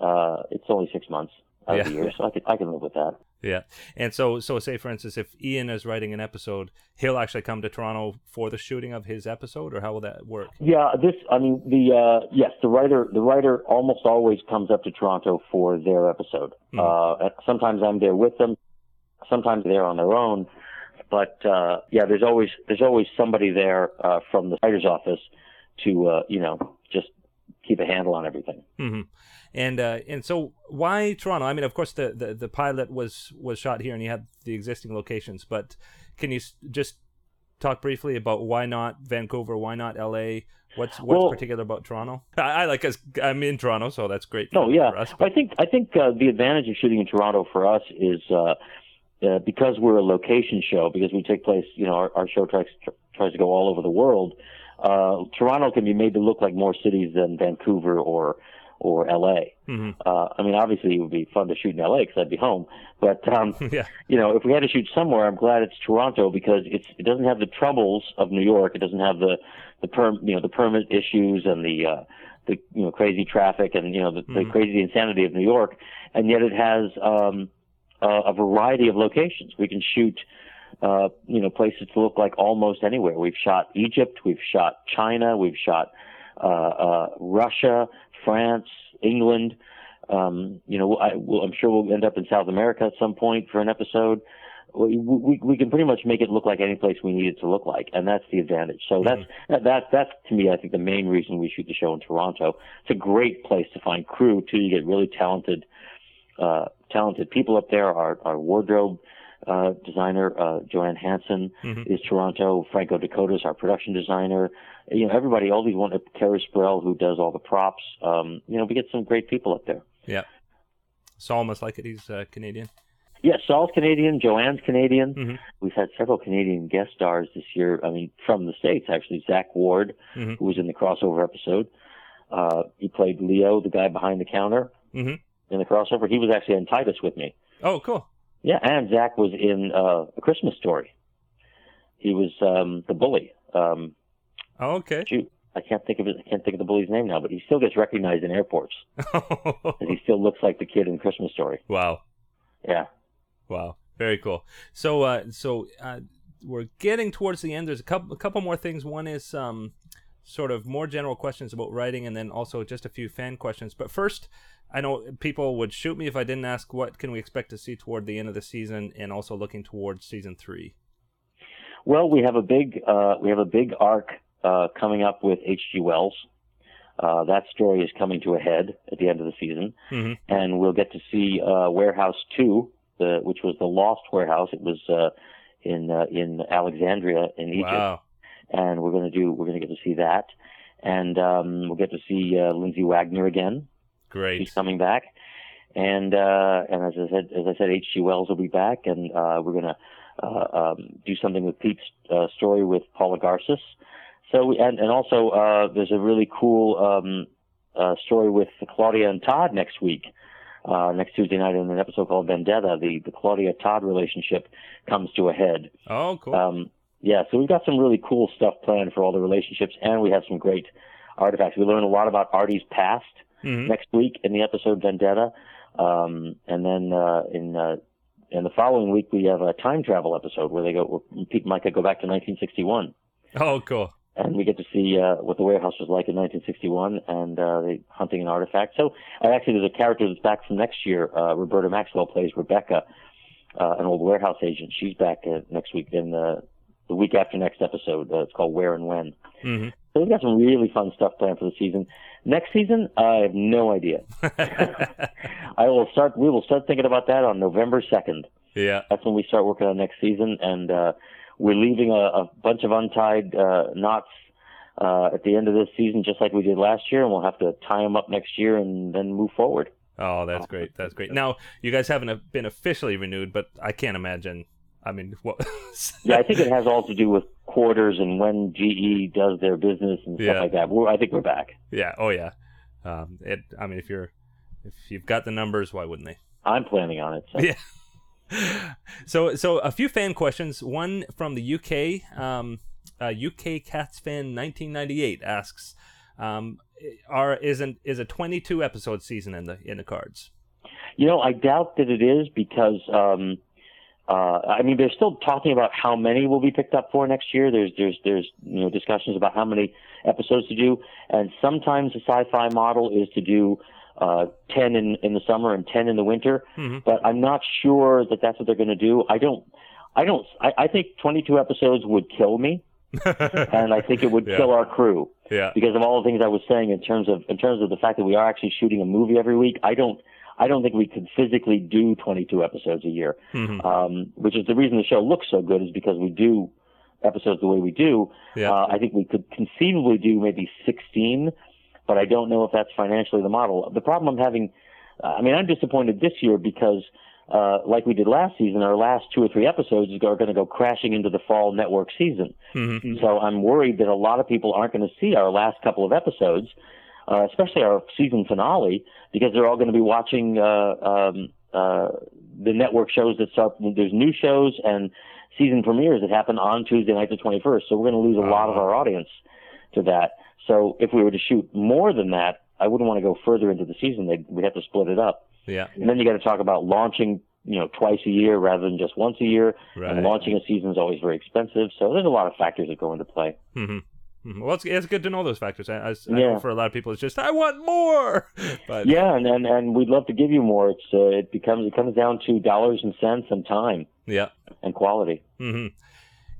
uh, it's only six months out of the year. So I can, I can live with that. Yeah, and so so say for instance, if Ian is writing an episode, he'll actually come to Toronto for the shooting of his episode, or how will that work? Yeah, this. I mean, the uh, yes, the writer. The writer almost always comes up to Toronto for their episode. Mhm. Uh, sometimes I'm there with them. Sometimes they're on their own. But uh, yeah, there's always there's always somebody there uh, from the writer's office to uh, you know just keep a handle on everything. hmm And uh, and so why Toronto? I mean, of course, the, the the pilot was was shot here, and you had the existing locations. But can you just talk briefly about why not Vancouver? Why not L.A.? What's what's Well- particular about Toronto? I, I like us. I'm in Toronto, so that's great. No, yeah. for us, I think I think uh, the advantage of shooting in Toronto for us is uh, uh, because we're a location show. Because we take place, you know, our, our show tries tries to go all over the world. Uh, Toronto can be made to look like more cities than Vancouver or or L.A. hmm Uh, I mean, obviously it would be fun to shoot in L.A. because I'd be home. But um, yeah. you know, if we had to shoot somewhere, I'm glad it's Toronto because it's it doesn't have the troubles of New York. It doesn't have the the perm you know the permit issues and the uh, the you know crazy traffic and you know the, the Mhm. crazy insanity of New York. And yet it has um, a, a variety of locations. We can shoot. Uh, you know, places to look like almost anywhere. We've shot Egypt, we've shot China, we've shot uh, uh, Russia, France, England. Um, you know, I, we'll, I'm sure we'll end up in South America at some point for an episode. We, we, we can pretty much make it look like any place we need it to look like, and that's the advantage. So that's that, that that's to me, I think the main reason we shoot the show in Toronto. It's a great place to find crew too. You get really talented, uh, talented people up there. Our our wardrobe uh, designer uh, Joanne Hansen Mhm. is Toronto. Franco De Cotiis is our production designer. You know, everybody, all these one, Kara Sprell who does all the props. Um, you know, we get some great people up there. Yeah. Saul must like it. He's uh, Canadian. Yeah, Saul's Canadian, Joanne's Canadian. Mhm. We've had several Canadian guest stars this year. I mean, from the States, actually. Zack Ward, Mhm. who was in the crossover episode. Uh, he played Leo, the guy behind the counter hmm in the crossover. He was actually in Titus with me. Oh, cool. Yeah, and Zack was in uh, A Christmas Story. He was um, the bully. Um, Oh, okay. shoot, I can't think of it. I can't think of the bully's name now, but he still gets recognized in airports. he still looks like the kid in Christmas Story. wow. Yeah. Wow, very cool. So, uh, so uh, we're getting towards the end. There's a couple, a couple more things. One is um, sort of more general questions about writing, and then also just a few fan questions. But first, I know people would shoot me if I didn't ask what can we expect to see toward the end of the season, and also looking towards season three. Well, we have a big uh, we have a big arc uh, coming up with H.G. Wells. Uh, that story is coming to a head at the end of the season, hmm and we'll get to see uh, Warehouse Two, the, which was the lost warehouse. It was uh, in uh, in Alexandria in Egypt, Wow. And we're going to do we're going to get to see that. and um, we'll get to see uh, Lindsay Wagner again. Great. She's coming back, and uh, and as I said, as I said, H.G. Wells will be back, and uh, we're gonna uh, um, do something with Pete's uh, story with Paula Garces. So we, and and also uh, there's a really cool um, uh, story with Claudia and Todd next week. Uh, next Tuesday night in an episode called Vendetta, the, the Claudia Todd relationship comes to a head. Oh, cool. Um, yeah, so we've got some really cool stuff planned for all the relationships, and we have some great artifacts. We learn a lot about Artie's past Mhm. next week in the episode Vendetta, um, and then uh, in uh, in the following week we have a time travel episode where they go, where Pete and Myka go back to 1961, Oh, cool. and we get to see uh, what the warehouse was like in 1961 and uh, the hunting an artifact. So uh, actually, there's a character that's back from next year. Uh, Roberta Maxwell plays Rebecca, uh, an old warehouse agent. She's back uh, next week in the the week after next episode. Uh, it's called Where and When. hmm So we've got some really fun stuff planned for the season. Next season, I have no idea. I will start. We will start thinking about that on November second. yeah. That's when we start working on next season, and uh, we're leaving a, a bunch of untied uh, knots uh, at the end of this season, just like we did last year, and we'll have to tie them up next year and then move forward. Oh, that's great. That's great. Now, you guys haven't uh, been officially renewed, but I can't imagine. I mean, what? Yeah, I think it has all to do with quarters and when GE does their business and stuff Yeah. like that. We're, I think we're back. yeah. Oh, yeah. Um, it. I mean, if you're, if you've got the numbers, why wouldn't they? I'm planning on it. So. Yeah. So, so a few fan questions. One from the UK. Um, uh, UK Cats fan 1998 asks, um, "Are isn't is a 22 episode season in the in the cards?" You know, I doubt that it is because, um, uh, I mean, they're still talking about how many will be picked up for next year. There's, there's, there's, you know, discussions about how many episodes to do, and sometimes the sci-fi model is to do uh, 10 in, in the summer and 10 in the winter. Mhm. But I'm not sure that that's what they're going to do. I don't, I don't, I, I think 22 episodes would kill me, and I think it would Yeah. kill our crew yeah. because of all the things I was saying in terms of in terms of the fact that we are actually shooting a movie every week. I don't I don't think we could physically do 22 episodes a year, Mhm. um, which is the reason the show looks so good is because we do episodes the way we do. Yeah. Uh, I think we could conceivably do maybe 16, but I don't know if that's financially the model. The problem I'm having, I mean, I'm disappointed this year because. Uh, like we did last season, our last two or three episodes are going to go crashing into the fall network season. Mhm. So I'm worried that a lot of people aren't going to see our last couple of episodes, uh, especially our season finale, because they're all going to be watching uh, um, uh, the network shows that start. There's new shows and season premieres that happen on Tuesday night, the 21st. So we're going to lose a lot of Uh-huh. our audience to that. So if we were to shoot more than that, I wouldn't want to go further into the season. They'd, we'd have to split it up. Yeah. And then you got to talk about launching, you know, twice a year rather than just once a year. Right. And launching a season is always very expensive. So there's a lot of factors that go into play. hmm Well, it's, it's good to know those factors. I, I, I know Yeah. for a lot of people, it's just I want more. But Yeah, and, and and we'd love to give you more. It's uh, it becomes it comes down to dollars and cents and time yeah. and quality. hmm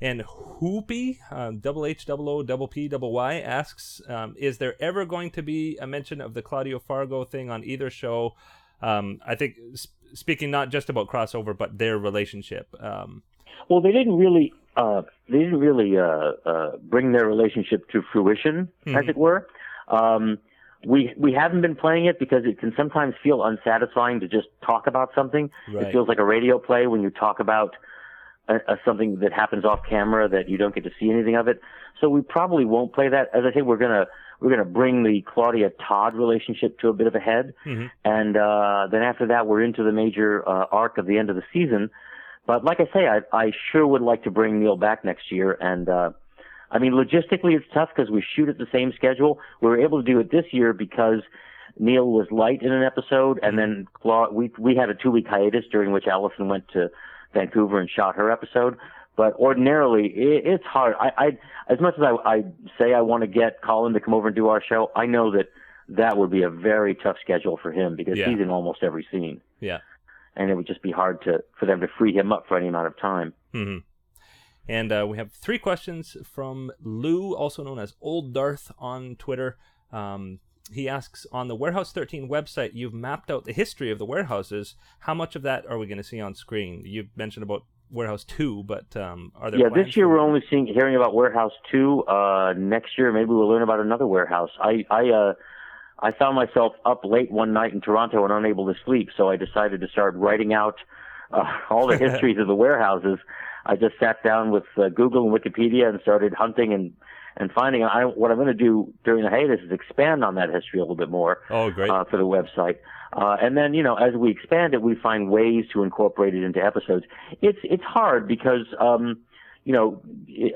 And Hoopy, um, double H, double O, double P, double Y asks, um, is there ever going to be a mention of the Claudia Fargo thing on either show? Um, I think sp- speaking not just about crossover, but their relationship. Um, Well, they didn't really uh, they didn't really uh, uh, bring their relationship to fruition, as Mhm. it were. Um, we we haven't been playing it because it can sometimes feel unsatisfying to just talk about something. Right. It feels like a radio play when you talk about a, a, something that happens off camera that you don't get to see anything of it. So we probably won't play that. As I say, we're gonna we're gonna bring the Claudia Todd relationship to a bit of a head, Mhm. and uh, then after that we're into the major uh, arc of the end of the season. But like I say, I, I sure would like to bring Neil back next year. And uh, I mean, logistically, it's tough because we shoot at the same schedule. We were able to do it this year because Neil was light in an episode, and then Cla- we we had a two week hiatus during which Allison went to Vancouver and shot her episode. But ordinarily, it, it's hard. I, I as much as I, I say I want to get Colin to come over and do our show, I know that that would be a very tough schedule for him because Yeah. he's in almost every scene yeah. And it would just be hard to for them to free him up for any amount of time. hmm And uh, we have three questions from Lou, also known as Old Darth on Twitter. Um, he asks On the Warehouse 13 website, you've mapped out the history of the warehouses. How much of that are we going to see on screen? You've mentioned about Warehouse Two, but um, are there? Yeah, this year we're only seeing hearing about Warehouse Two. Uh, next year maybe we'll learn about another warehouse. I I uh, I found myself up late one night in Toronto and unable to sleep, so I decided to start writing out uh, all the histories of the warehouses. I just sat down with uh, Google and Wikipedia and started hunting and and finding. I, what I'm going to do during the hiatus is expand on that history a little bit more Oh, great. uh, for the website. Uh, and then, you know, as we expand it, we find ways to incorporate it into episodes. It's it's hard because, um, you know,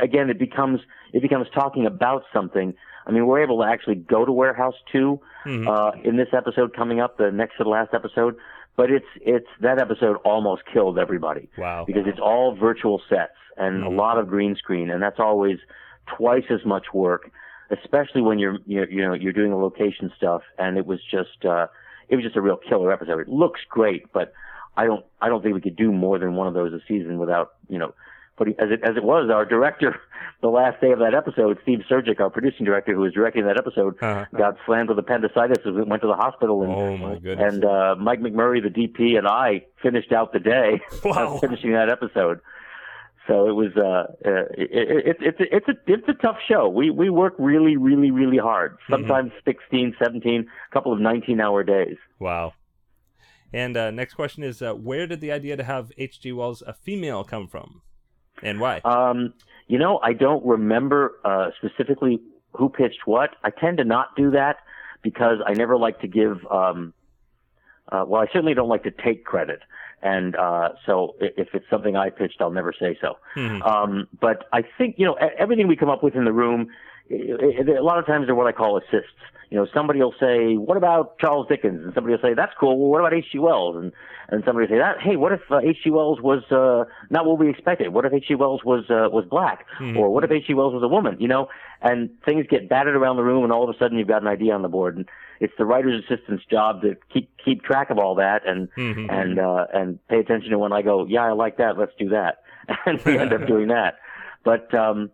again, it becomes it becomes talking about something. I mean, we're able to actually go to Warehouse 2 Mhm. uh, in this episode coming up, the next to the last episode. But it's it's that episode almost killed everybody wow. because it's all virtual sets and a Mhm. lot of green screen, and that's always twice as much work, especially when you're you're you know you're doing the location stuff. And it was just uh, it was just a real killer episode. It looks great, but I don't I don't think we could do more than one of those a season without you know putting as it as it was our director the last day of that episode, Steve Surjik, our producing director who was directing that episode, Uh-huh. got slammed with appendicitis and went to the hospital and Oh my goodness. and uh, Mike McMurray, the DP, and I finished out the day Wow. finishing that episode. So it was uh, uh it, it, it's a, it's a it's a tough show. We we work really really really hard. Mm-hmm. Sometimes 16, 17, a couple of 19 hour days. Wow. And uh, next question is, uh, where did the idea to have H.G. Wells a female come from, and why? Um, you know, I don't remember uh, specifically who pitched what. I tend to not do that because I never like to give. Um, uh, well, I certainly don't like to take credit, and uh, so if it's something I pitched, I'll never say so. Mhm. Um, but I think you know everything we come up with in the room. A lot of times they're what I call assists. You know, somebody will say, "What about Charles Dickens?" and somebody will say, "That's cool. Well, what about H.G. Wells?" and and somebody will say, "That hey, what if uh, H.G. Wells was uh, not what we expected? What if H.G. Wells was uh, was black, Mhm. or what if H.G. Wells was a woman?" You know, and things get batted around the room, and all of a sudden you've got an idea on the board, and it's the writer's assistant's job to keep keep track of all that and Mhm. and uh, and pay attention to when I go, yeah, I like that, let's do that, and we end up doing that. But um,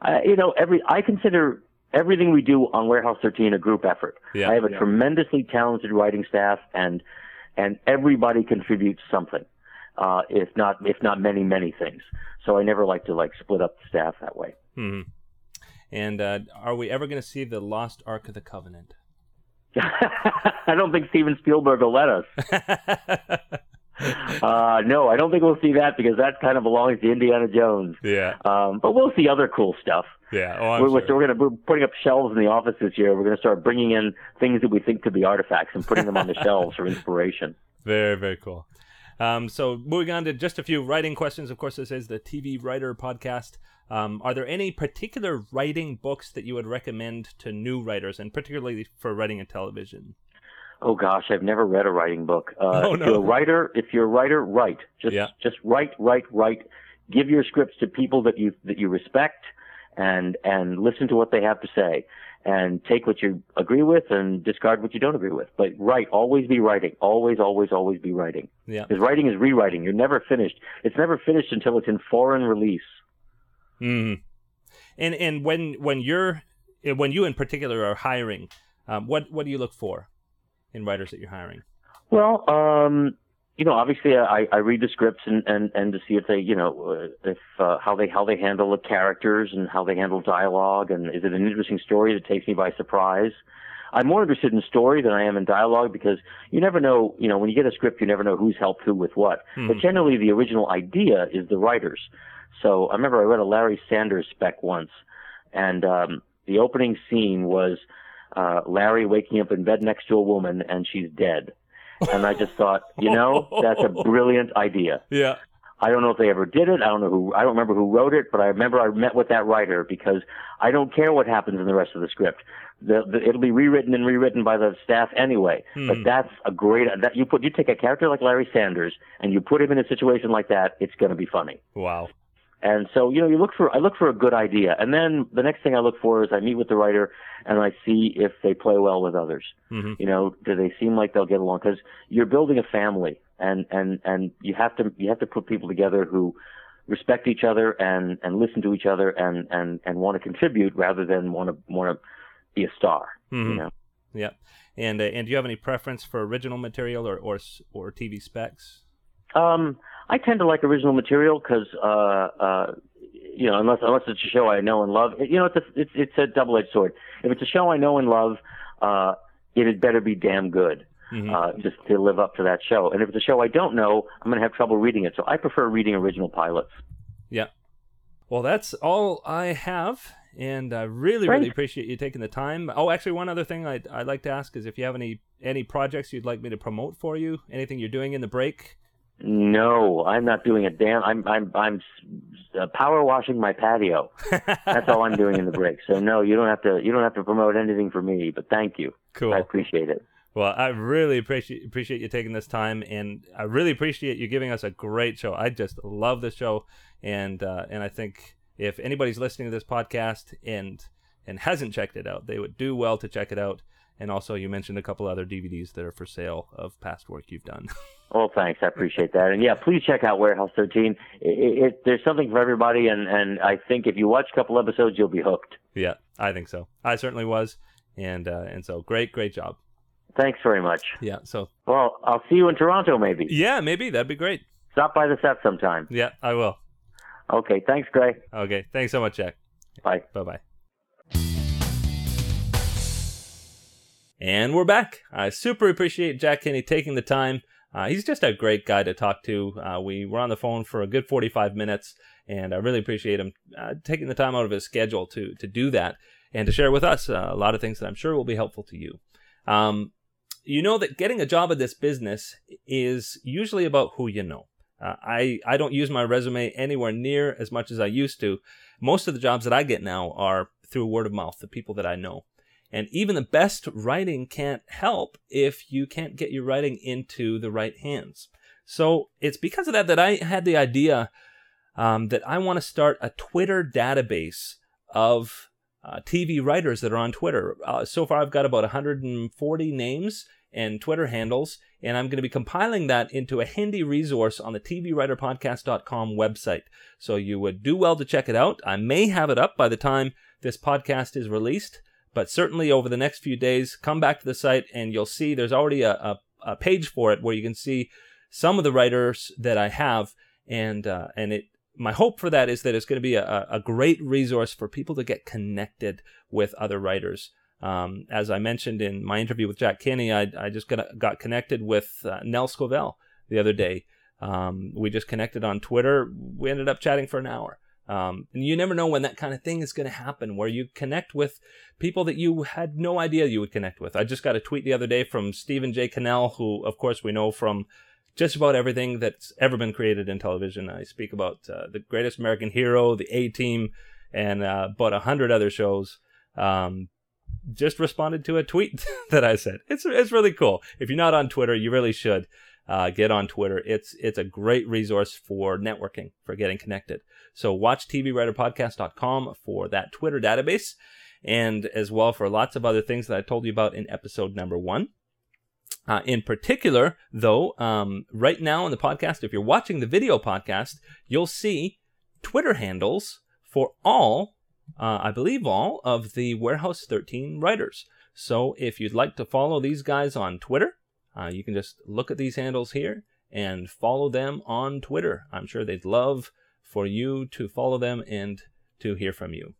I, you know, every I consider everything we do on Warehouse 13 a group effort. Yeah. I have a tremendously talented writing staff, and and everybody contributes something, uh, if not if not many many things. So I never like to like split up the staff that way. Mhm. And uh, are we ever going to see the Lost Ark of the Covenant? I don't think Steven Spielberg will let us. Uh, no, I don't think we'll see that because that kind of belongs to Indiana Jones. yeah, Um, but we'll see other cool stuff. yeah. Oh, we're, sure. so we're going to we're putting up shelves in the office this year. We're going to start bringing in things that we think could be artifacts and putting them on the shelves for inspiration. Very, very cool. Um, so moving on to just a few writing questions. Of course, this is the TV Writer Podcast. Um, are there any particular writing books that you would recommend to new writers, and particularly for writing in television? Oh gosh, I've never read a writing book. Uh, Oh, if you're a writer, if you're a writer, write. Just Yeah. just write, write, write. Give your scripts to people that you that you respect, and and listen to what they have to say, and take what you agree with and discard what you don't agree with. But write, always be writing. Always, always, always be writing. Yeah. Because writing is rewriting. You're never finished. It's never finished until it's in foreign release. Mm. And and when when you're when you in particular are hiring, um, what what do you look for in writers that you're hiring? Well, um, you know, obviously, I, I read the scripts and, and, and to see if they, you know, uh, if uh, how they how they handle the characters and how they handle dialogue, and is it an interesting story that takes me by surprise? I'm more interested in story than I am in dialogue because you never know, you know, when you get a script, you never know who's helped who with what. But generally, the original idea is the writers. So I remember I read a Larry Sanders spec once, and um, the opening scene was uh, Larry waking up in bed next to a woman and she's dead. And I just thought, you know, that's a brilliant idea. Yeah. I don't know if they ever did it. I don't know who. I don't remember who wrote it, but I remember I met with that writer because I don't care what happens in the rest of the script. The, the, it'll be rewritten and rewritten by the staff anyway. But that's a great. That you put you take a character like Larry Sanders and you put him in a situation like that, it's going to be funny. Wow. And so, you know, you look for, I look for a good idea. And then the next thing I look for is I meet with the writer and I see if they play well with others. Mhm. You know, do they seem like they'll get along? Because you're building a family and, and, and you have to, you have to put people together who respect each other and, and listen to each other and, and, and want to contribute rather than want to, want to be a star. You Mhm. know? Yeah. And uh, and do you have any preference for original material or or or TV specs? Um, I tend to like original material because, uh, uh, you know, unless unless it's a show I know and love, you know, it's a it's it's a double edged sword. If it's a show I know and love, uh, it had better be damn good. Mhm. Uh, just to live up to that show. And if it's a show I don't know, I'm going to have trouble reading it. So I prefer reading original pilots. Yeah. Well, that's all I have, and I really, Great. really appreciate you taking the time. Oh, actually, one other thing I'd, I'd like to ask is if you have any any projects you'd like me to promote for you, anything you're doing in the break. No, I'm not doing a damn. I'm I'm I'm uh, power washing my patio. That's all I'm doing in the break. So no, you don't have to you don't have to promote anything for me. But thank you. Cool. I appreciate it. Well, I really appreciate appreciate you taking this time, and I really appreciate you giving us a great show. I just love the show, and uh, and I think if anybody's listening to this podcast and and hasn't checked it out, they would do well to check it out. And also, you mentioned a couple other DVDs that are for sale of past work you've done. Well, thanks. I appreciate that. And yeah, please check out Warehouse 13. It, it, there's something for everybody, and and I think if you watch a couple episodes, you'll be hooked. yeah, I think so. I certainly was, and uh, and so great, great job. Thanks very much. Yeah. So Well, I'll see you in Toronto, maybe. yeah, maybe that'd be great. Stop by the set sometime. Yeah, I will. Okay. Thanks, Gray. Okay. Thanks so much, Jack. Bye. Bye bye. And we're back. I super appreciate Jack Kenny taking the time. Uh, he's just a great guy to talk to. Uh, we were on the phone for a good 45 minutes, and I really appreciate him uh, taking the time out of his schedule to to do that and to share with us uh, a lot of things that I'm sure will be helpful to you. Um, you know that getting a job at this business is usually about who you know. Uh, I I don't use my resume anywhere near as much as I used to. Most of the jobs that I get now are through word of mouth, the people that I know. And even the best writing can't help if you can't get your writing into the right hands. So it's because of that that I had the idea um, that I want to start a Twitter database of uh, TV writers that are on Twitter. Uh, so far, I've got about 140 names and Twitter handles, and I'm going to be compiling that into a handy resource on the TVWriterPodcast.com website. So you would do well to check it out. I may have it up by the time this podcast is released, but certainly over the next few days, come back to the site and you'll see there's already a, a, a page for it where you can see some of the writers that I have, and uh, and it. My hope for that is that it's going to be a, a great resource for people to get connected with other writers. Um, as I mentioned in my interview with Jack Kenny, I, I just got, got connected with uh, Nell Scovell the other day. Um, we just connected on Twitter. We ended up chatting for an hour. Um, and you never know when that kind of thing is going to happen, where you connect with people that you had no idea you would connect with. I just got a tweet the other day from Stephen J. Cannell, who, of course, we know from just about everything that's ever been created in television. I speak about uh, the Greatest American Hero, the A Team, and uh, about a hundred other shows. Um, just responded to a tweet that I said. It's it's really cool. If you're not on Twitter, you really should uh, get on Twitter. It's it's a great resource for networking, for getting connected. So watch TVWriterPodcast.com for that Twitter database, and as well for lots of other things that I told you about in episode number one. Uh, in particular, though, um, right now in the podcast, if you're watching the video podcast, you'll see Twitter handles for all, uh, I believe, all of the Warehouse 13 writers. So if you'd like to follow these guys on Twitter, uh, you can just look at these handles here and follow them on Twitter. I'm sure they'd love for you to follow them and to hear from you.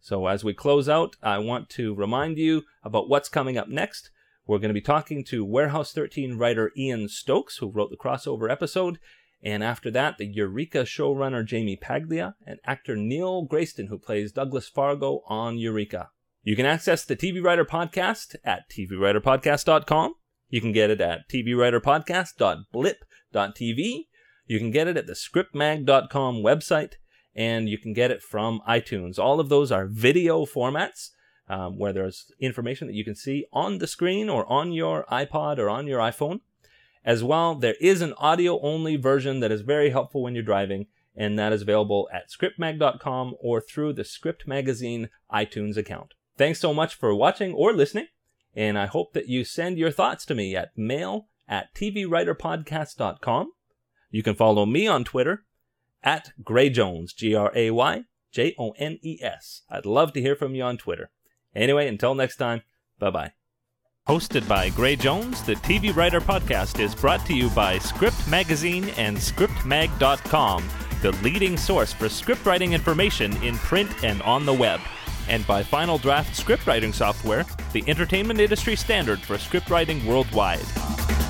So as we close out, I want to remind you about what's coming up next. We're going to be talking to Warehouse 13 writer Ian Stokes, who wrote the crossover episode. And after that, the Eureka showrunner Jaime Paglia and actor Neil Grayston, who plays Douglas Fargo on Eureka. You can access the TV Writer Podcast at tvwriterpodcast.com. You can get it at tvwriterpodcast.blip.tv. You can get it at the scriptmag.com website, and you can get it from iTunes. All of those are video formats um, where there's information that you can see on the screen or on your iPod or on your iPhone. As well, there is an audio only version that is very helpful when you're driving, and that is available at scriptmag.com or through the Script Magazine iTunes account. Thanks so much for watching or listening, and I hope that you send your thoughts to me at mail at tvwriterpodcast.com. You can follow me on Twitter at Gray Jones, G R A Y J O N E S. I'd love to hear from you on Twitter. Anyway, until next time, bye bye. Hosted by Gray Jones, the TV Writer Podcast is brought to you by Script Magazine and ScriptMag.com, the leading source for script writing information in print and on the web and by Final Draft scriptwriting software, the entertainment industry standard for scriptwriting worldwide.